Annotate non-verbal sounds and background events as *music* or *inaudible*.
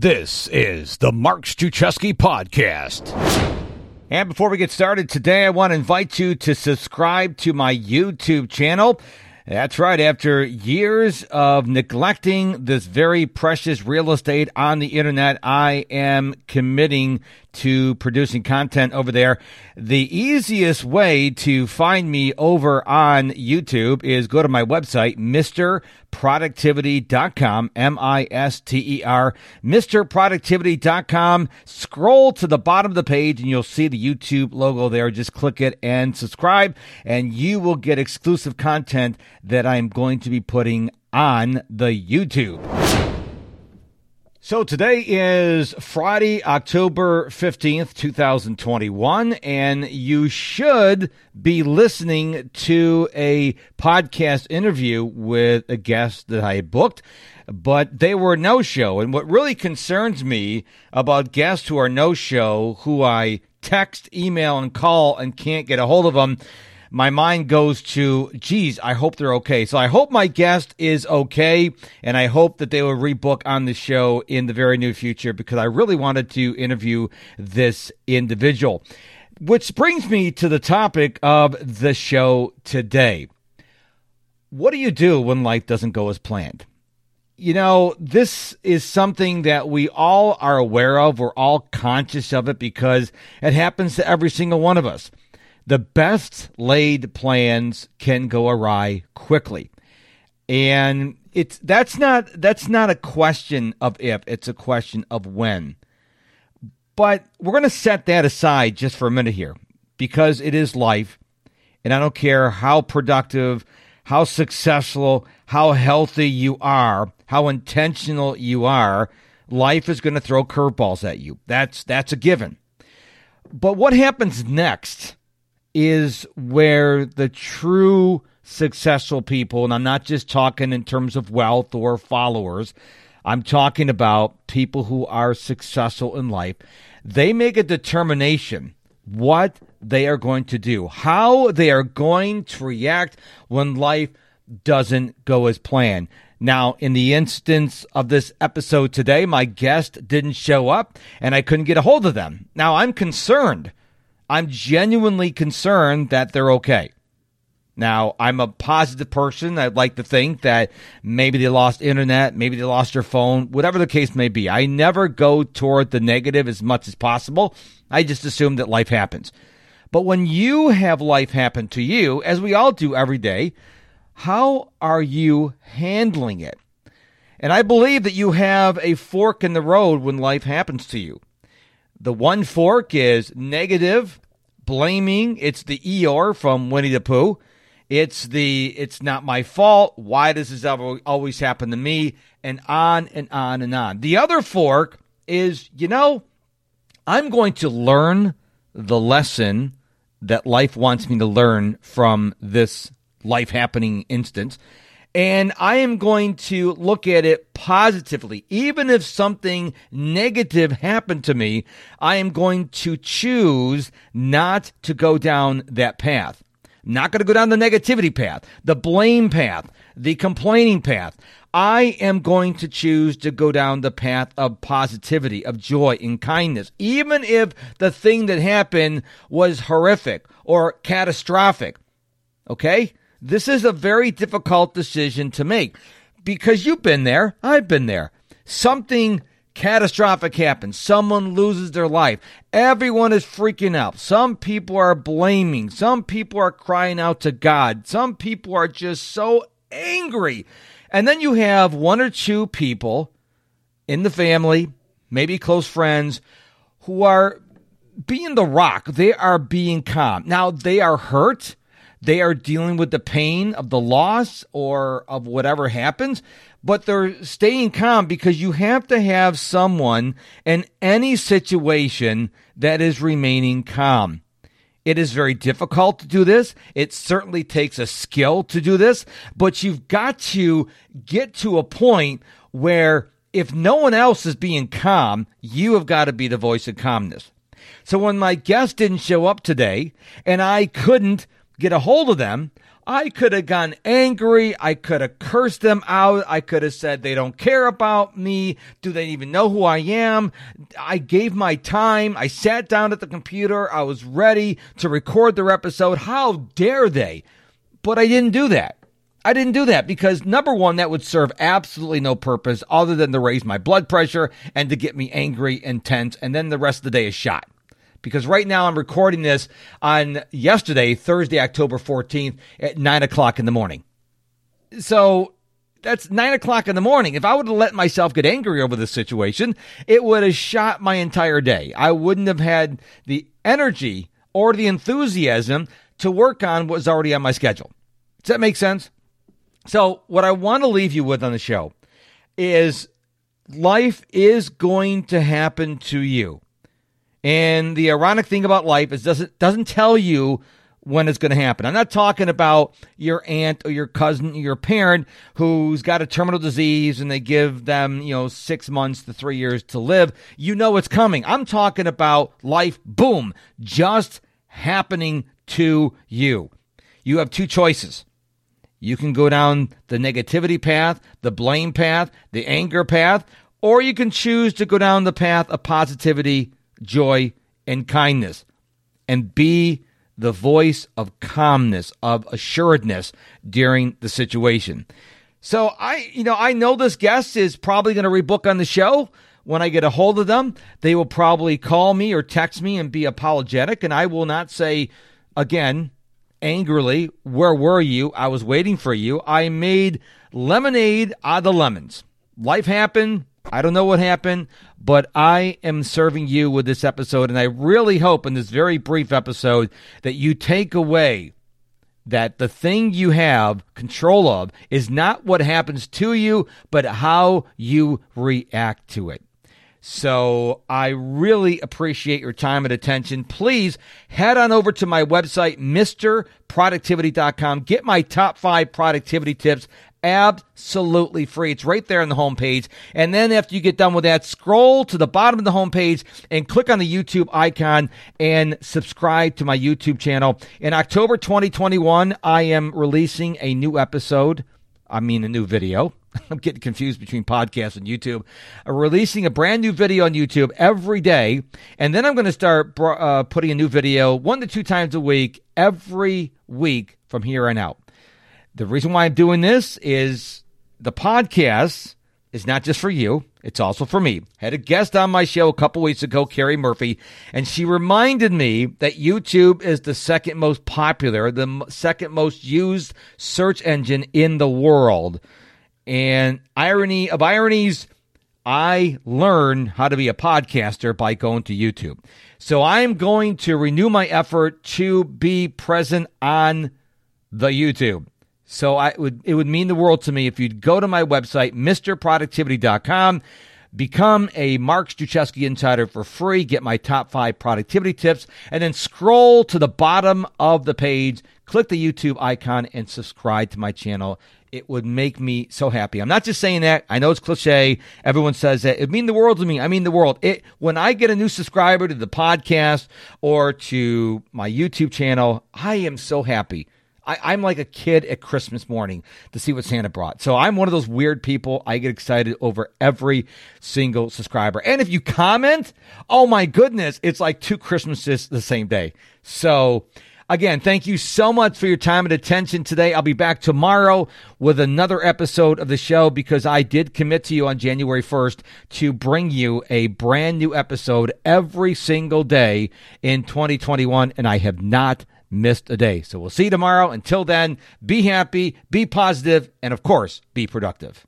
This is the Mark Struczewski Podcast. And before we get started today, I want to invite you to subscribe to my YouTube channel. That's right. After years of neglecting this very precious real estate on the internet, I am committing to producing content over there. The easiest way to find me over on YouTube is go to my website, MisterProductivity.com, M-I-S-T-E-R, MisterProductivity.com. Scroll to the bottom of the page and you'll see the YouTube logo there. Just click it and subscribe and you will get exclusive content that I'm going to be putting on the YouTube. So today is Friday, October 15th, 2021, and you should be listening to a podcast interview with a guest that I booked, but they were no show. And what really concerns me about guests who are no show, who I text, email, and call and can't get a hold of them my mind goes to, geez, I hope they're okay. So I hope my guest is okay, and I hope that they will rebook on the show in the very near future because I really wanted to interview this individual. Which brings me to the topic of the show today. What do you do when life doesn't go as planned? You know, this is something that we all are aware of. We're all conscious of it because it happens to every single one of us the best laid plans can go awry quickly. And it's that's not that's not a question of if, it's a question of when. But we're going to set that aside just for a minute here because it is life and I don't care how productive, how successful, how healthy you are, how intentional you are, life is going to throw curveballs at you. That's that's a given. But what happens next is where the true successful people, and I'm not just talking in terms of wealth or followers, I'm talking about people who are successful in life, they make a determination what they are going to do, how they are going to react when life doesn't go as planned. Now, in the instance of this episode today, my guest didn't show up and I couldn't get a hold of them. Now, I'm concerned I'm genuinely concerned that they're okay. Now, I'm a positive person. I'd like to think that maybe they lost internet, maybe they lost their phone, whatever the case may be. I never go toward the negative as much as possible. I just assume that life happens. But when you have life happen to you, as we all do every day, how are you handling it? And I believe that you have a fork in the road when life happens to you. The one fork is negative, blaming. It's the Eeyore from Winnie the Pooh. It's the it's not my fault. Why does this ever always happen to me? And on and on and on. The other fork is, you know, I'm going to learn the lesson that life wants me to learn from this life happening instance. And I am going to look at it positively. Even if something negative happened to me, I am going to choose not to go down that path. not going to go down the negativity path, the blame path, the complaining path. I am going to choose to go down the path of positivity, of joy and kindness, even if the thing that happened was horrific or catastrophic. Okay? This is a very difficult decision to make because you've been there. I've been there. Something catastrophic happens. Someone loses their life. Everyone is freaking out. Some people are blaming. Some people are crying out to God. Some people are just so angry. And then you have one or two people in the family, maybe close friends, who are being the rock. They are being calm. Now, they are hurt. They are dealing with the pain of the loss or of whatever happens, but they're staying calm because you have to have someone in any situation that is remaining calm. It is very difficult to do this. It certainly takes a skill to do this, but you've got to get to a point where if no one else is being calm, you have got to be the voice of calmness. So when my guest didn't show up today and I couldn't get a hold of them, I could have gone angry. I could have cursed them out. I could have said they don't care about me. Do they even know who I am? I gave my time. I sat down at the computer. I was ready to record their episode. How dare they? But I didn't do that. I didn't do that because number one, that would serve absolutely no purpose other than to raise my blood pressure and to get me angry and tense. And then the rest of the day is shot because right now I'm recording this on yesterday, Thursday, October 14th at nine o'clock in the morning. So that's nine o'clock in the morning. If I would have let myself get angry over this situation, it would have shot my entire day. I wouldn't have had the energy or the enthusiasm to work on what was already on my schedule. Does that make sense? So, what I want to leave you with on the show is life is going to happen to you. And the ironic thing about life is doesn't doesn't tell you when it's going to happen. I'm not talking about your aunt or your cousin or your parent who's got a terminal disease and they give them, you know, 6 months to 3 years to live. You know it's coming. I'm talking about life boom, just happening to you. You have two choices. You can go down the negativity path, the blame path, the anger path, or you can choose to go down the path of positivity joy, and kindness, and be the voice of calmness, of assuredness during the situation. So I, you know, I know this guest is probably going to rebook on the show. When I get a hold of them, they will probably call me or text me and be apologetic, and I will not say again angrily, "Where were you? I was waiting for you." I made lemonade out of the lemons. Life happened. I don't know what happened, but I am serving you with this episode. And I really hope in this very brief episode that you take away that the thing you have control of is not what happens to you, but how you react to it. So I really appreciate your time and attention. Please head on over to my website, MisterProductivity.com. Get my top five productivity tips absolutely free. It's right there on the homepage. And then after you get done with that, scroll to the bottom of the homepage and click on the YouTube icon and subscribe to my YouTube channel. In October 2021, I am releasing a new episode. I mean, a new video. *laughs* I'm getting confused between podcasts and YouTube. I'm releasing a brand new video on YouTube every day. And then I'm going to start uh, putting a new video one to two times a week every week from here on out. The reason why I'm doing this is the podcast is not just for you, it's also for me. Had a guest on my show a couple weeks ago, Carrie Murphy, and she reminded me that YouTube is the second most popular, the second most used search engine in the world. And irony of ironies, I learned how to be a podcaster by going to YouTube. So I'm going to renew my effort to be present on the YouTube. So I would it would mean the world to me if you'd go to my website, MisterProductivity.com, become a Mark Struczewski insider for free, get my top five productivity tips, and then scroll to the bottom of the page, click the YouTube icon, and subscribe to my channel. It would make me so happy. I'm not just saying that. I know it's cliche. Everyone says that. It mean the world to me. I mean the world. It when I get a new subscriber to the podcast or to my YouTube channel, I am so happy I, am like a kid at Christmas morning to see what Santa brought. So I'm one of those weird people. I get excited over every single subscriber. And if you comment, oh my goodness, it's like two Christmases the same day. So Again, thank you so much for your time and attention today. I'll be back tomorrow with another episode of the show because I did commit to you on January 1st to bring you a brand new episode every single day in 2021, and I have not missed a day. So we'll see you tomorrow. Until then, be happy, be positive, and of course, be productive.